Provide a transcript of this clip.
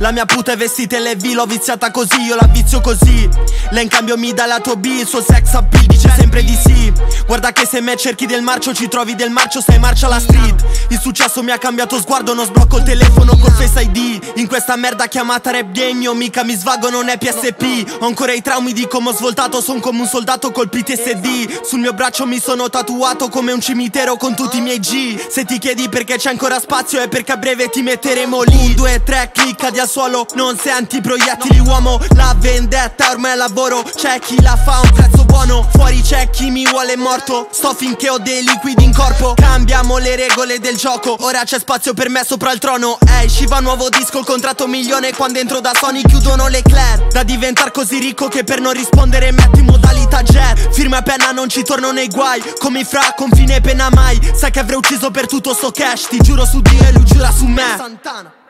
La mia puta è vestita in levi, l'ho viziata così, io la vizio così. Lei in cambio mi dà la tua B, il suo sex appeal dice sempre di sì. Guarda che se me cerchi del marcio ci trovi del marcio, stai marcia alla street. Il successo mi ha cambiato sguardo, non sblocco il telefono col face ID In questa merda chiamata rap io mica mi svago, non è PSP Ho ancora i traumi di come ho svoltato, son come un soldato col PTSD Sul mio braccio mi sono tatuato come un cimitero con tutti i miei G. Se ti chiedi perché c'è ancora spazio è perché a breve ti metteremo lì. Un, due, tre, clicca di al suolo, non senti proiettili uomo. La vendetta ormai è lavoro, c'è chi la fa a un prezzo buono. Fuori c'è chi mi vuole morto, sto finché ho dei liquidi in corpo. Cambiamo le regole del gioco, ora c'è spazio per me sopra il trono. Ehi, Shiva nuovo disco, il contratto milione Quando entro da Sony chiudono le Claire Da diventar così ricco che per non rispondere metto in modalità jet. Firma e penna non ci torno nei guai Come fra, confine e penna mai. Sai che avrei ucciso per tutto sto cash Ti giuro su Dio e lui giura su me. Santana